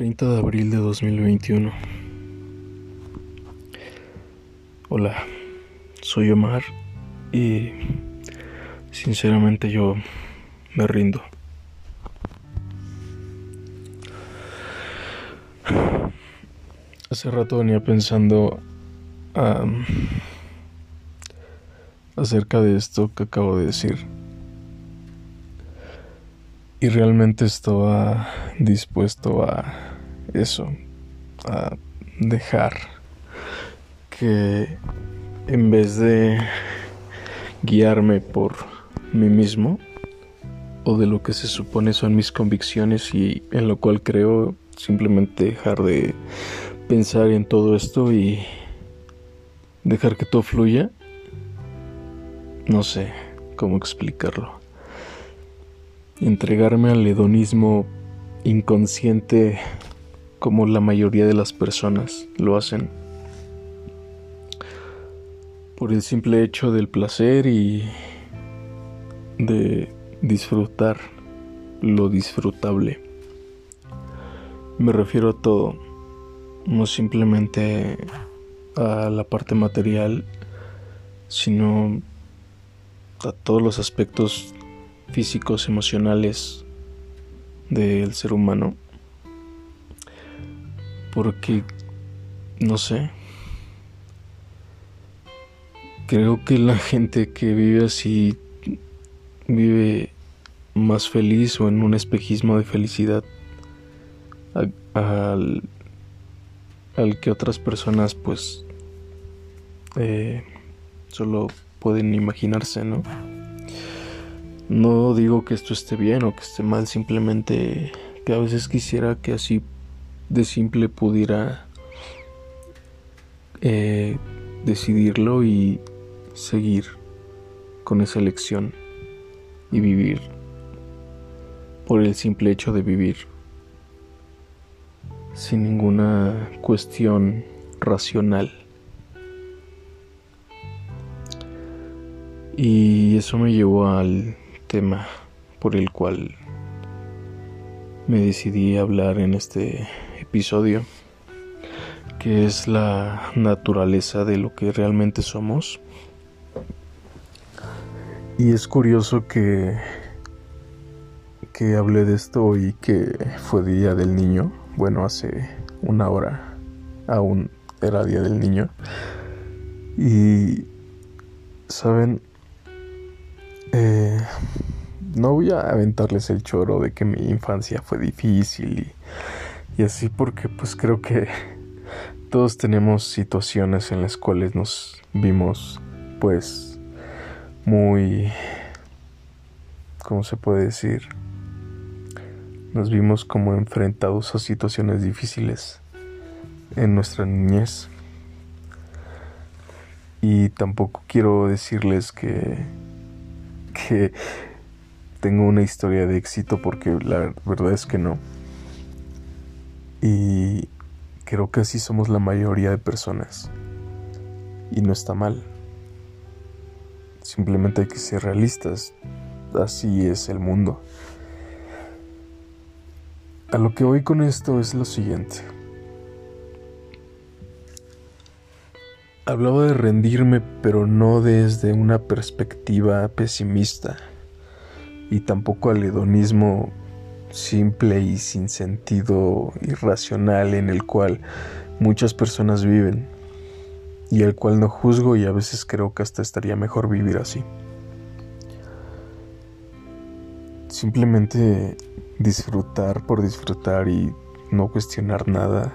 30 de abril de 2021. Hola, soy Omar y sinceramente yo me rindo. Hace rato venía pensando acerca de esto que acabo de decir. Y realmente estaba dispuesto a eso, a dejar que en vez de guiarme por mí mismo o de lo que se supone son mis convicciones y en lo cual creo, simplemente dejar de pensar en todo esto y dejar que todo fluya. No sé cómo explicarlo entregarme al hedonismo inconsciente como la mayoría de las personas lo hacen. Por el simple hecho del placer y de disfrutar lo disfrutable. Me refiero a todo, no simplemente a la parte material, sino a todos los aspectos físicos, emocionales del ser humano. Porque, no sé, creo que la gente que vive así vive más feliz o en un espejismo de felicidad al, al que otras personas pues eh, solo pueden imaginarse, ¿no? No digo que esto esté bien o que esté mal, simplemente que a veces quisiera que así de simple pudiera eh, decidirlo y seguir con esa elección y vivir por el simple hecho de vivir sin ninguna cuestión racional. Y eso me llevó al tema por el cual me decidí hablar en este episodio, que es la naturaleza de lo que realmente somos. Y es curioso que que hablé de esto y que fue Día del Niño, bueno, hace una hora aún era Día del Niño. Y, ¿saben? Eh, no voy a aventarles el choro de que mi infancia fue difícil así porque pues creo que todos tenemos situaciones en las cuales nos vimos pues muy ¿cómo se puede decir? Nos vimos como enfrentados a situaciones difíciles en nuestra niñez. Y tampoco quiero decirles que que tengo una historia de éxito porque la verdad es que no. Y creo que así somos la mayoría de personas. Y no está mal. Simplemente hay que ser realistas. Así es el mundo. A lo que voy con esto es lo siguiente. Hablaba de rendirme, pero no desde una perspectiva pesimista y tampoco al hedonismo simple y sin sentido irracional en el cual muchas personas viven y el cual no juzgo y a veces creo que hasta estaría mejor vivir así. Simplemente disfrutar por disfrutar y no cuestionar nada,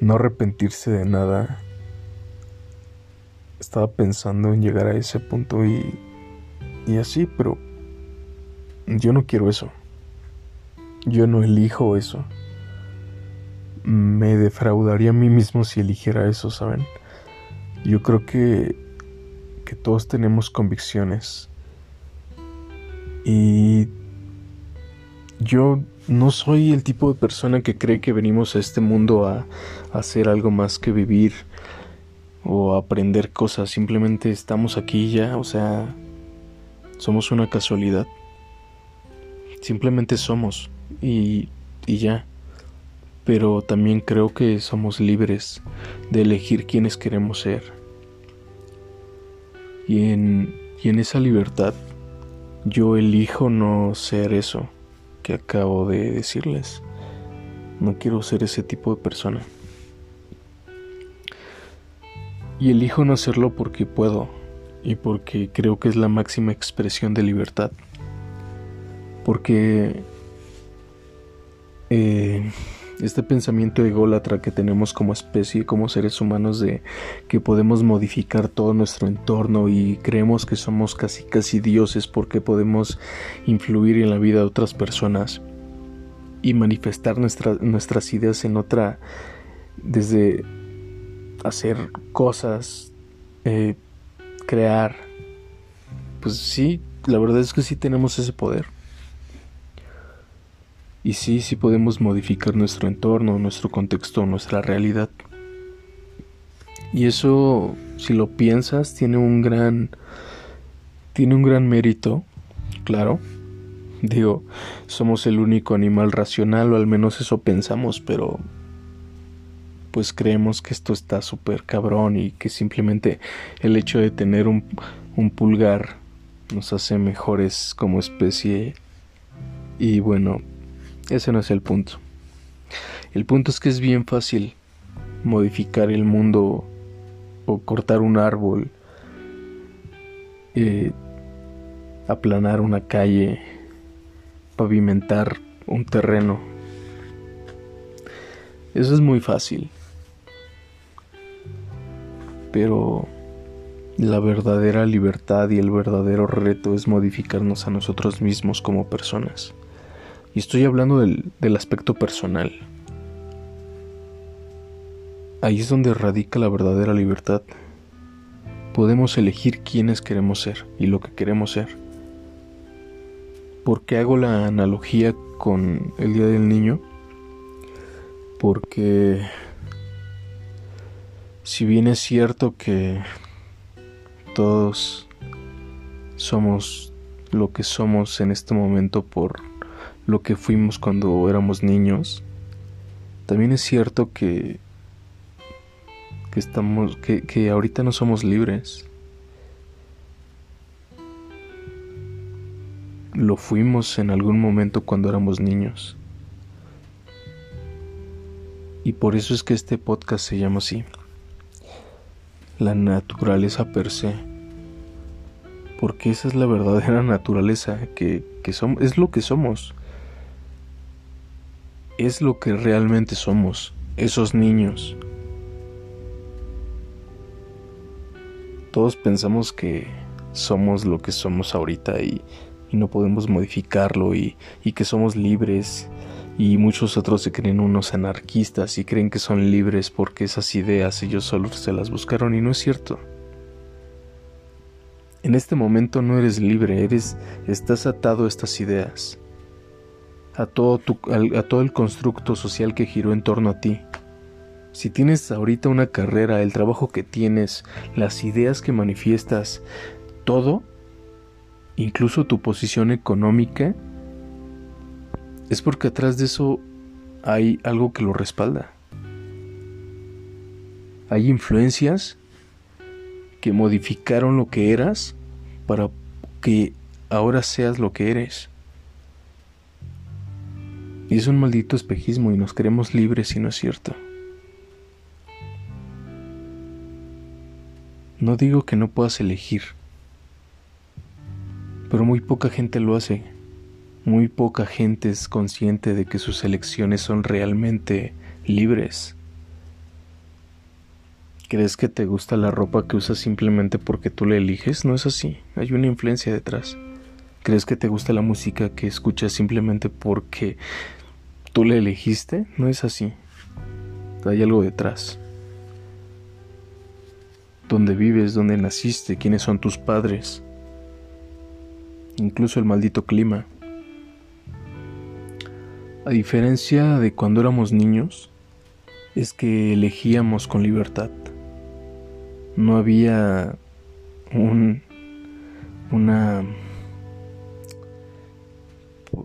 no arrepentirse de nada. Estaba pensando en llegar a ese punto y, y así, pero yo no quiero eso. Yo no elijo eso. Me defraudaría a mí mismo si eligiera eso, ¿saben? Yo creo que, que todos tenemos convicciones. Y yo no soy el tipo de persona que cree que venimos a este mundo a, a hacer algo más que vivir o aprender cosas. Simplemente estamos aquí ya, o sea, somos una casualidad. Simplemente somos y, y ya. pero también creo que somos libres de elegir quiénes queremos ser. Y en, y en esa libertad yo elijo no ser eso que acabo de decirles. No quiero ser ese tipo de persona. Y elijo no hacerlo porque puedo y porque creo que es la máxima expresión de libertad. Porque eh, este pensamiento ególatra que tenemos como especie, como seres humanos, de que podemos modificar todo nuestro entorno y creemos que somos casi casi dioses porque podemos influir en la vida de otras personas y manifestar nuestras ideas en otra, desde hacer cosas, eh, crear. Pues sí, la verdad es que sí tenemos ese poder. Y sí, sí podemos modificar nuestro entorno, nuestro contexto, nuestra realidad. Y eso, si lo piensas, tiene un gran tiene un gran mérito, claro. Digo, somos el único animal racional, o al menos eso pensamos, pero pues creemos que esto está súper cabrón y que simplemente el hecho de tener un, un pulgar nos hace mejores como especie. Y bueno, ese no es el punto. El punto es que es bien fácil modificar el mundo o cortar un árbol, eh, aplanar una calle, pavimentar un terreno. Eso es muy fácil. Pero la verdadera libertad y el verdadero reto es modificarnos a nosotros mismos como personas. Y estoy hablando del, aspecto personal. Ahí es donde radica la verdadera libertad. Podemos elegir quiénes queremos ser y lo que queremos ser. ¿Por qué hago la analogía con el Día del Niño? Porque si bien es cierto que todos somos lo que somos en este momento por lo que fuimos cuando éramos niños, también es cierto que que estamos que, que ahorita no somos libres. Lo fuimos en algún momento cuando éramos niños. Y por eso es que este podcast se llama así la naturaleza per se. Porque esa es la verdadera naturaleza que, somos, es lo que somos. Es lo que realmente somos, esos niños. Todos pensamos que somos lo que somos ahorita y, no podemos modificarlo y, y que somos libres y muchos otros se creen unos anarquistas y creen que son libres porque esas ideas ellos solo se las buscaron y no es cierto. En este momento no eres libre, eres estás atado a estas ideas, a todo tu, a todo el constructo social que giró en torno a ti. Si tienes ahorita una carrera, el trabajo que tienes, las ideas que manifiestas, todo, incluso tu posición económica, es porque atrás de eso hay algo que lo respalda. Hay influencias que modificaron lo que eras para que ahora seas lo que eres. Y es un maldito espejismo y nos queremos libres y no es cierto. No digo que no puedas elegir, pero muy poca gente lo hace. Muy poca gente es consciente de que sus elecciones son realmente libres. ¿Crees que te gusta la ropa que usas simplemente porque tú la eliges? No es así, hay una influencia detrás. ¿Crees que te gusta la música que escuchas simplemente porque tú la elegiste? No es así. Hay algo detrás. ¿Dónde vives? ¿Dónde naciste? ¿Quiénes son tus padres? Incluso el maldito clima. A diferencia de cuando éramos niños, es que elegíamos con libertad. No había un una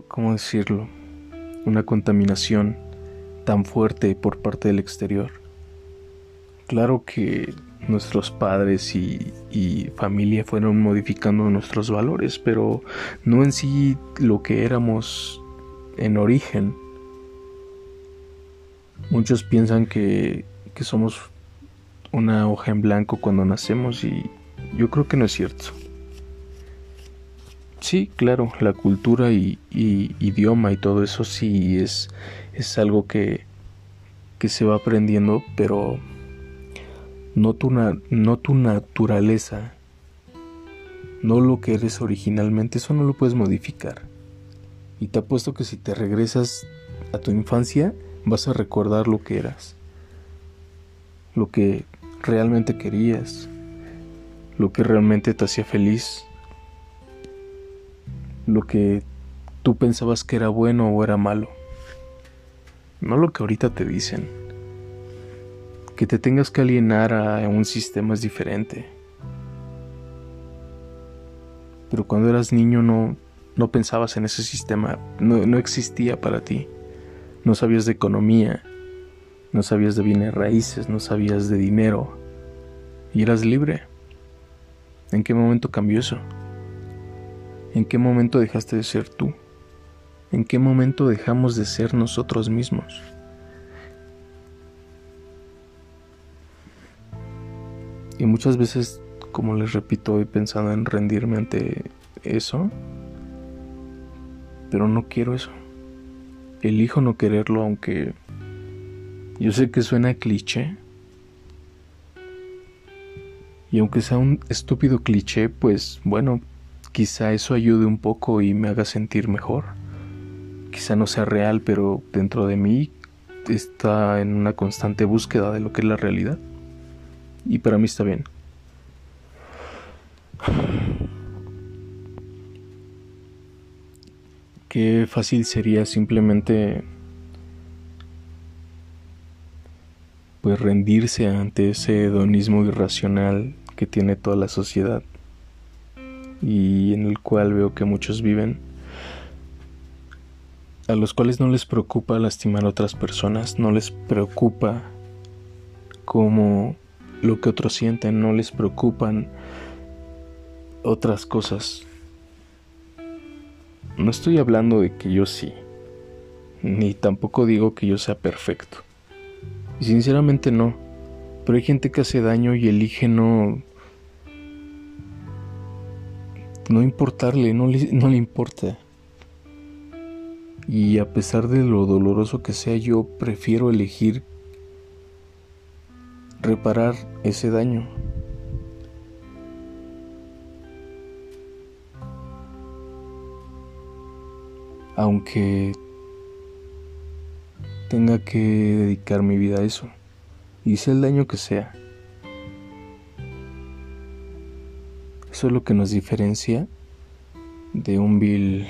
¿cómo decirlo? una contaminación tan fuerte por parte del exterior. Claro que nuestros padres y, familia fueron modificando nuestros valores, pero no en sí lo que éramos en origen. Muchos piensan que, que somos una hoja en blanco cuando nacemos y yo creo que no es cierto. Sí, claro, la cultura y, idioma y todo eso sí es, es algo que, que se va aprendiendo, pero no tu, no tu naturaleza, no lo que eres originalmente, eso no lo puedes modificar. Y te apuesto que si te regresas a tu infancia, vas a recordar lo que eras, lo que realmente querías, lo que realmente te hacía feliz, lo que tú pensabas que era bueno o era malo, no lo que ahorita te dicen. Que te tengas que alienar a un sistema es diferente. Pero cuando eras niño no, no pensabas en ese sistema, no, no existía para ti. No sabías de economía, no sabías de bienes raíces, no sabías de dinero y eras libre. ¿En qué momento cambió eso? ¿En qué momento dejaste de ser tú? ¿En qué momento dejamos de ser nosotros mismos? Y muchas veces, como les repito, he pensado en rendirme ante eso, pero no quiero eso. Elijo no quererlo aunque yo sé que suena cliché. Y aunque sea un estúpido cliché, pues bueno, quizá eso ayude un poco y me haga sentir mejor. Quizá no sea real, pero dentro de mí está en una constante búsqueda de lo que es la realidad y para mí está bien. Qué fácil sería simplemente pues rendirse ante ese hedonismo irracional que tiene toda la sociedad y en el cual veo que muchos viven, a los cuales no les preocupa lastimar a otras personas, no les preocupa cómo lo que otros sienten, no les preocupan otras cosas. No estoy hablando de que yo sí, ni tampoco digo que yo sea perfecto. Sinceramente no. Pero hay gente que hace daño y elige no... No importarle, no le, no le importa. Y a pesar de lo doloroso que sea, yo prefiero elegir reparar ese daño. Aunque tenga que dedicar mi vida a eso, y sea el daño que sea. Eso es lo que nos diferencia de un vil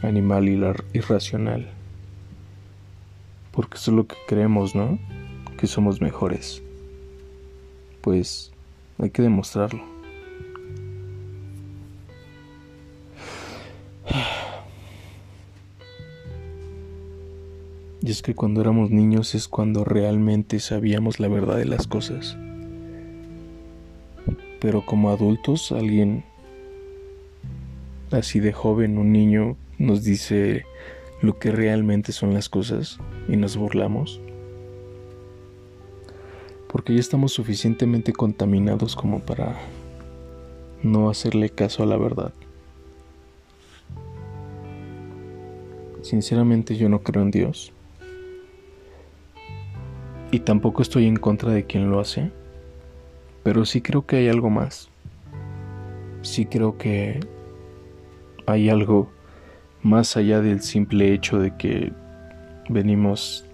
animal irracional. Porque eso es lo que creemos, ¿no? Que somos mejores pues hay que demostrarlo. Y es que cuando éramos niños es cuando realmente sabíamos la verdad de las cosas. Pero como adultos, alguien así de joven, un niño, nos dice lo que realmente son las cosas y nos burlamos porque ya estamos suficientemente contaminados como para no hacerle caso a la verdad. Sinceramente yo no creo en Dios. Y tampoco estoy en contra de quien lo hace. Pero sí creo que hay algo más. Sí creo que hay algo más allá del simple hecho de que venimos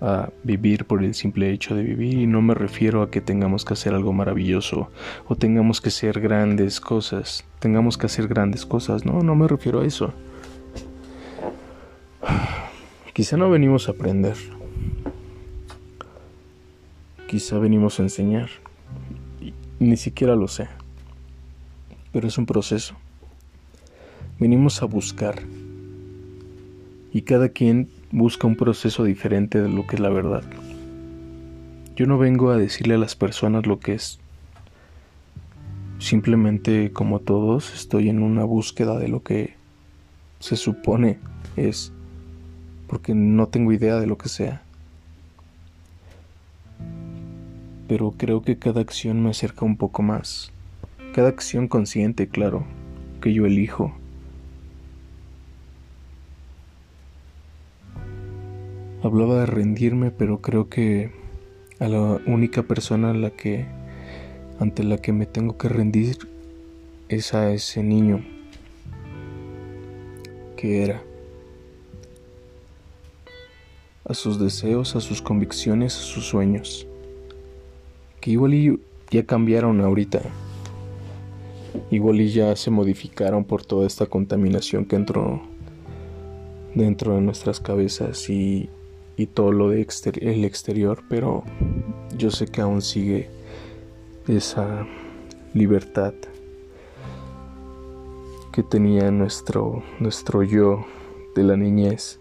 a vivir por el simple hecho de vivir y no me refiero a que tengamos que hacer algo maravilloso o tengamos que hacer grandes cosas, tengamos que hacer grandes cosas, no, no me refiero a eso. Quizá no venimos a aprender, quizá venimos a enseñar, ni siquiera lo sé, pero es un proceso. Venimos a buscar y cada quien busca un proceso diferente de lo que es la verdad. Yo no vengo a decirle a las personas lo que es. Simplemente, como todos, estoy en una búsqueda de lo que se supone es, porque no tengo idea de lo que sea. Pero creo que cada acción me acerca un poco más. Cada acción consciente, claro, que yo elijo. Hablaba de rendirme, pero creo que a la única persona a la que ante la que me tengo que rendir es a ese niño que era a sus deseos, a sus convicciones, a sus sueños que igual ya cambiaron ahorita igual y ya se modificaron por toda esta contaminación que entró dentro de nuestras cabezas y y todo lo de el exterior, pero yo sé que aún sigue esa libertad que tenía nuestro, nuestro yo de la niñez.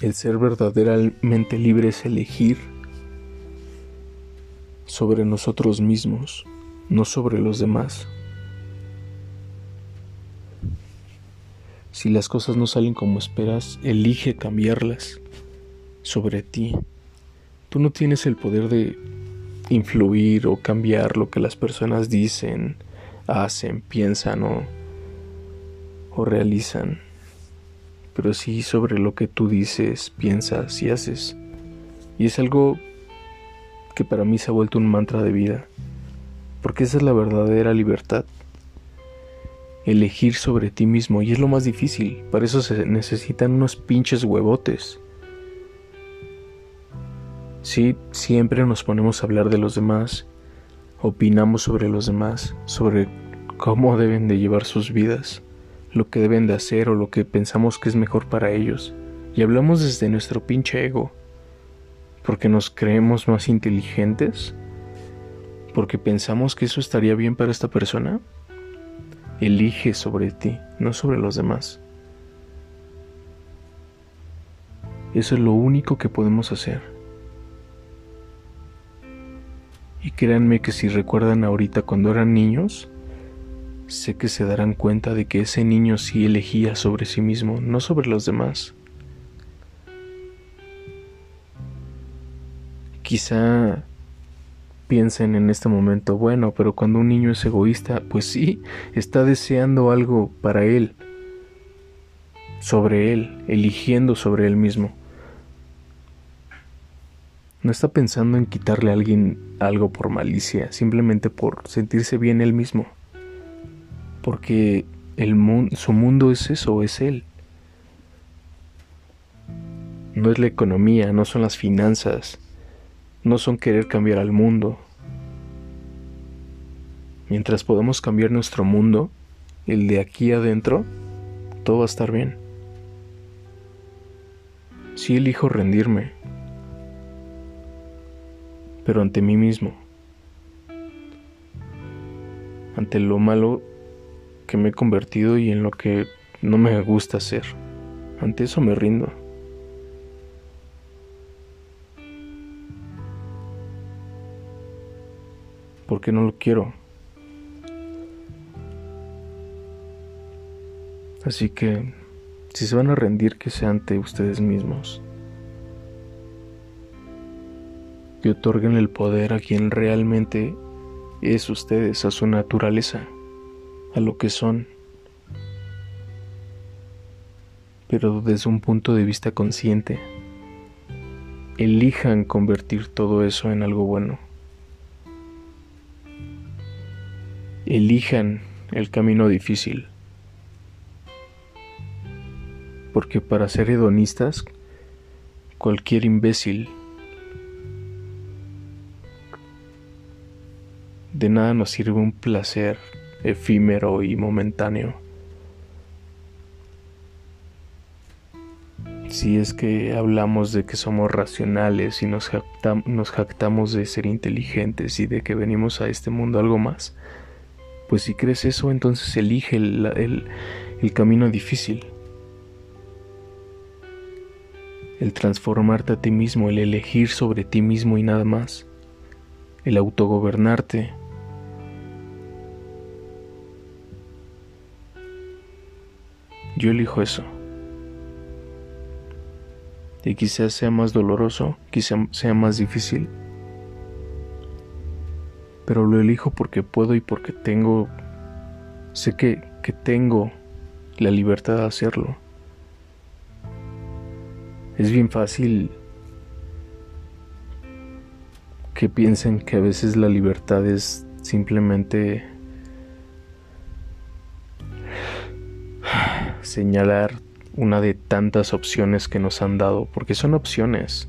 El ser verdaderamente libre es elegir sobre nosotros mismos, no sobre los demás. Si las cosas no salen como esperas, elige cambiarlas sobre ti. Tú no tienes el poder de influir o cambiar lo que las personas dicen, hacen, piensan o, o realizan, pero sí sobre lo que tú dices, piensas y haces. Y es algo que para mí se ha vuelto un mantra de vida, porque esa es la verdadera libertad elegir sobre ti mismo y es lo más difícil. Para eso se necesitan unos pinches huevotes. Sí, siempre nos ponemos a hablar de los demás, opinamos sobre los demás, sobre cómo deben de llevar sus vidas, lo que deben de hacer o lo que pensamos que es mejor para ellos. Y hablamos desde nuestro pinche ego, porque nos creemos más inteligentes, porque pensamos que eso estaría bien para esta persona. Elige sobre ti, no sobre los demás. Eso es lo único que podemos hacer. Y créanme que si recuerdan ahorita cuando eran niños, sé que se darán cuenta de que ese niño sí elegía sobre sí mismo, no sobre los demás. Quizá piensen en este momento, bueno, pero cuando un niño es egoísta, pues sí, está deseando algo para él, sobre él, eligiendo sobre él mismo. No está pensando en quitarle a alguien algo por malicia, simplemente por sentirse bien él mismo. Porque el su mundo es eso, es él. No es la economía, no son las finanzas, no son querer cambiar al mundo. Mientras podamos cambiar nuestro mundo, el de aquí adentro, todo va a estar bien. Sí elijo rendirme, pero ante mí mismo, ante lo malo que me he convertido y en lo que no me gusta hacer. Ante eso me rindo. porque no lo quiero. Así que, si se van a rendir, que sea ante ustedes mismos. Que otorguen el poder a quien realmente es ustedes, a su naturaleza, a lo que son. Pero desde un punto de vista consciente, elijan convertir todo eso en algo bueno. elijan el camino difícil. Porque para ser hedonistas, cualquier imbécil de nada nos sirve un placer efímero y momentáneo. Si es que hablamos de que somos racionales y nos, jactamos de ser inteligentes y de que venimos a este mundo algo más, pues si crees eso, entonces elige el, el camino difícil. El transformarte a ti mismo, el elegir sobre ti mismo y nada más. El autogobernarte, Yo elijo eso. Y quizás sea más doloroso, quizás sea más difícil, pero lo elijo porque puedo y porque tengo, sé que, que tengo la libertad de hacerlo. Es bien fácil que piensen que a veces la libertad es simplemente señalar una de tantas opciones que nos han dado, porque son opciones.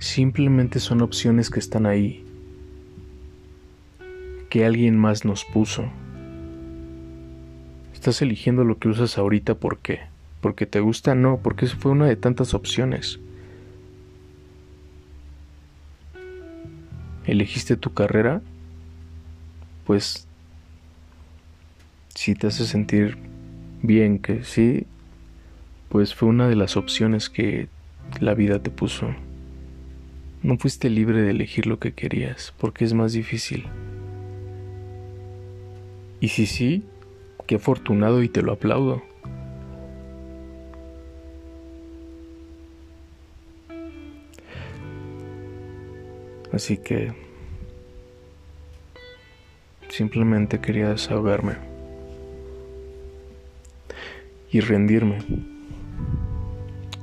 Simplemente son opciones que están ahí, que alguien más nos puso. Estás eligiendo lo que usas ahorita, ¿por qué? ¿Porque te gusta? No, porque fue una de tantas opciones. ¿Elegiste tu carrera? Pues si te hace sentir bien que sí, pues fue una de las opciones que la vida te puso. No fuiste libre de elegir lo que querías, porque es más difícil. Y si sí, Qué afortunado y te lo aplaudo. Así que simplemente quería desahogarme y rendirme.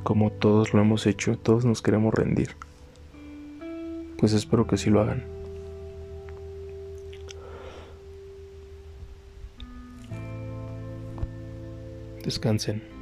Como todos lo hemos hecho, todos nos queremos rendir. Pues espero que sí lo hagan. Descansen.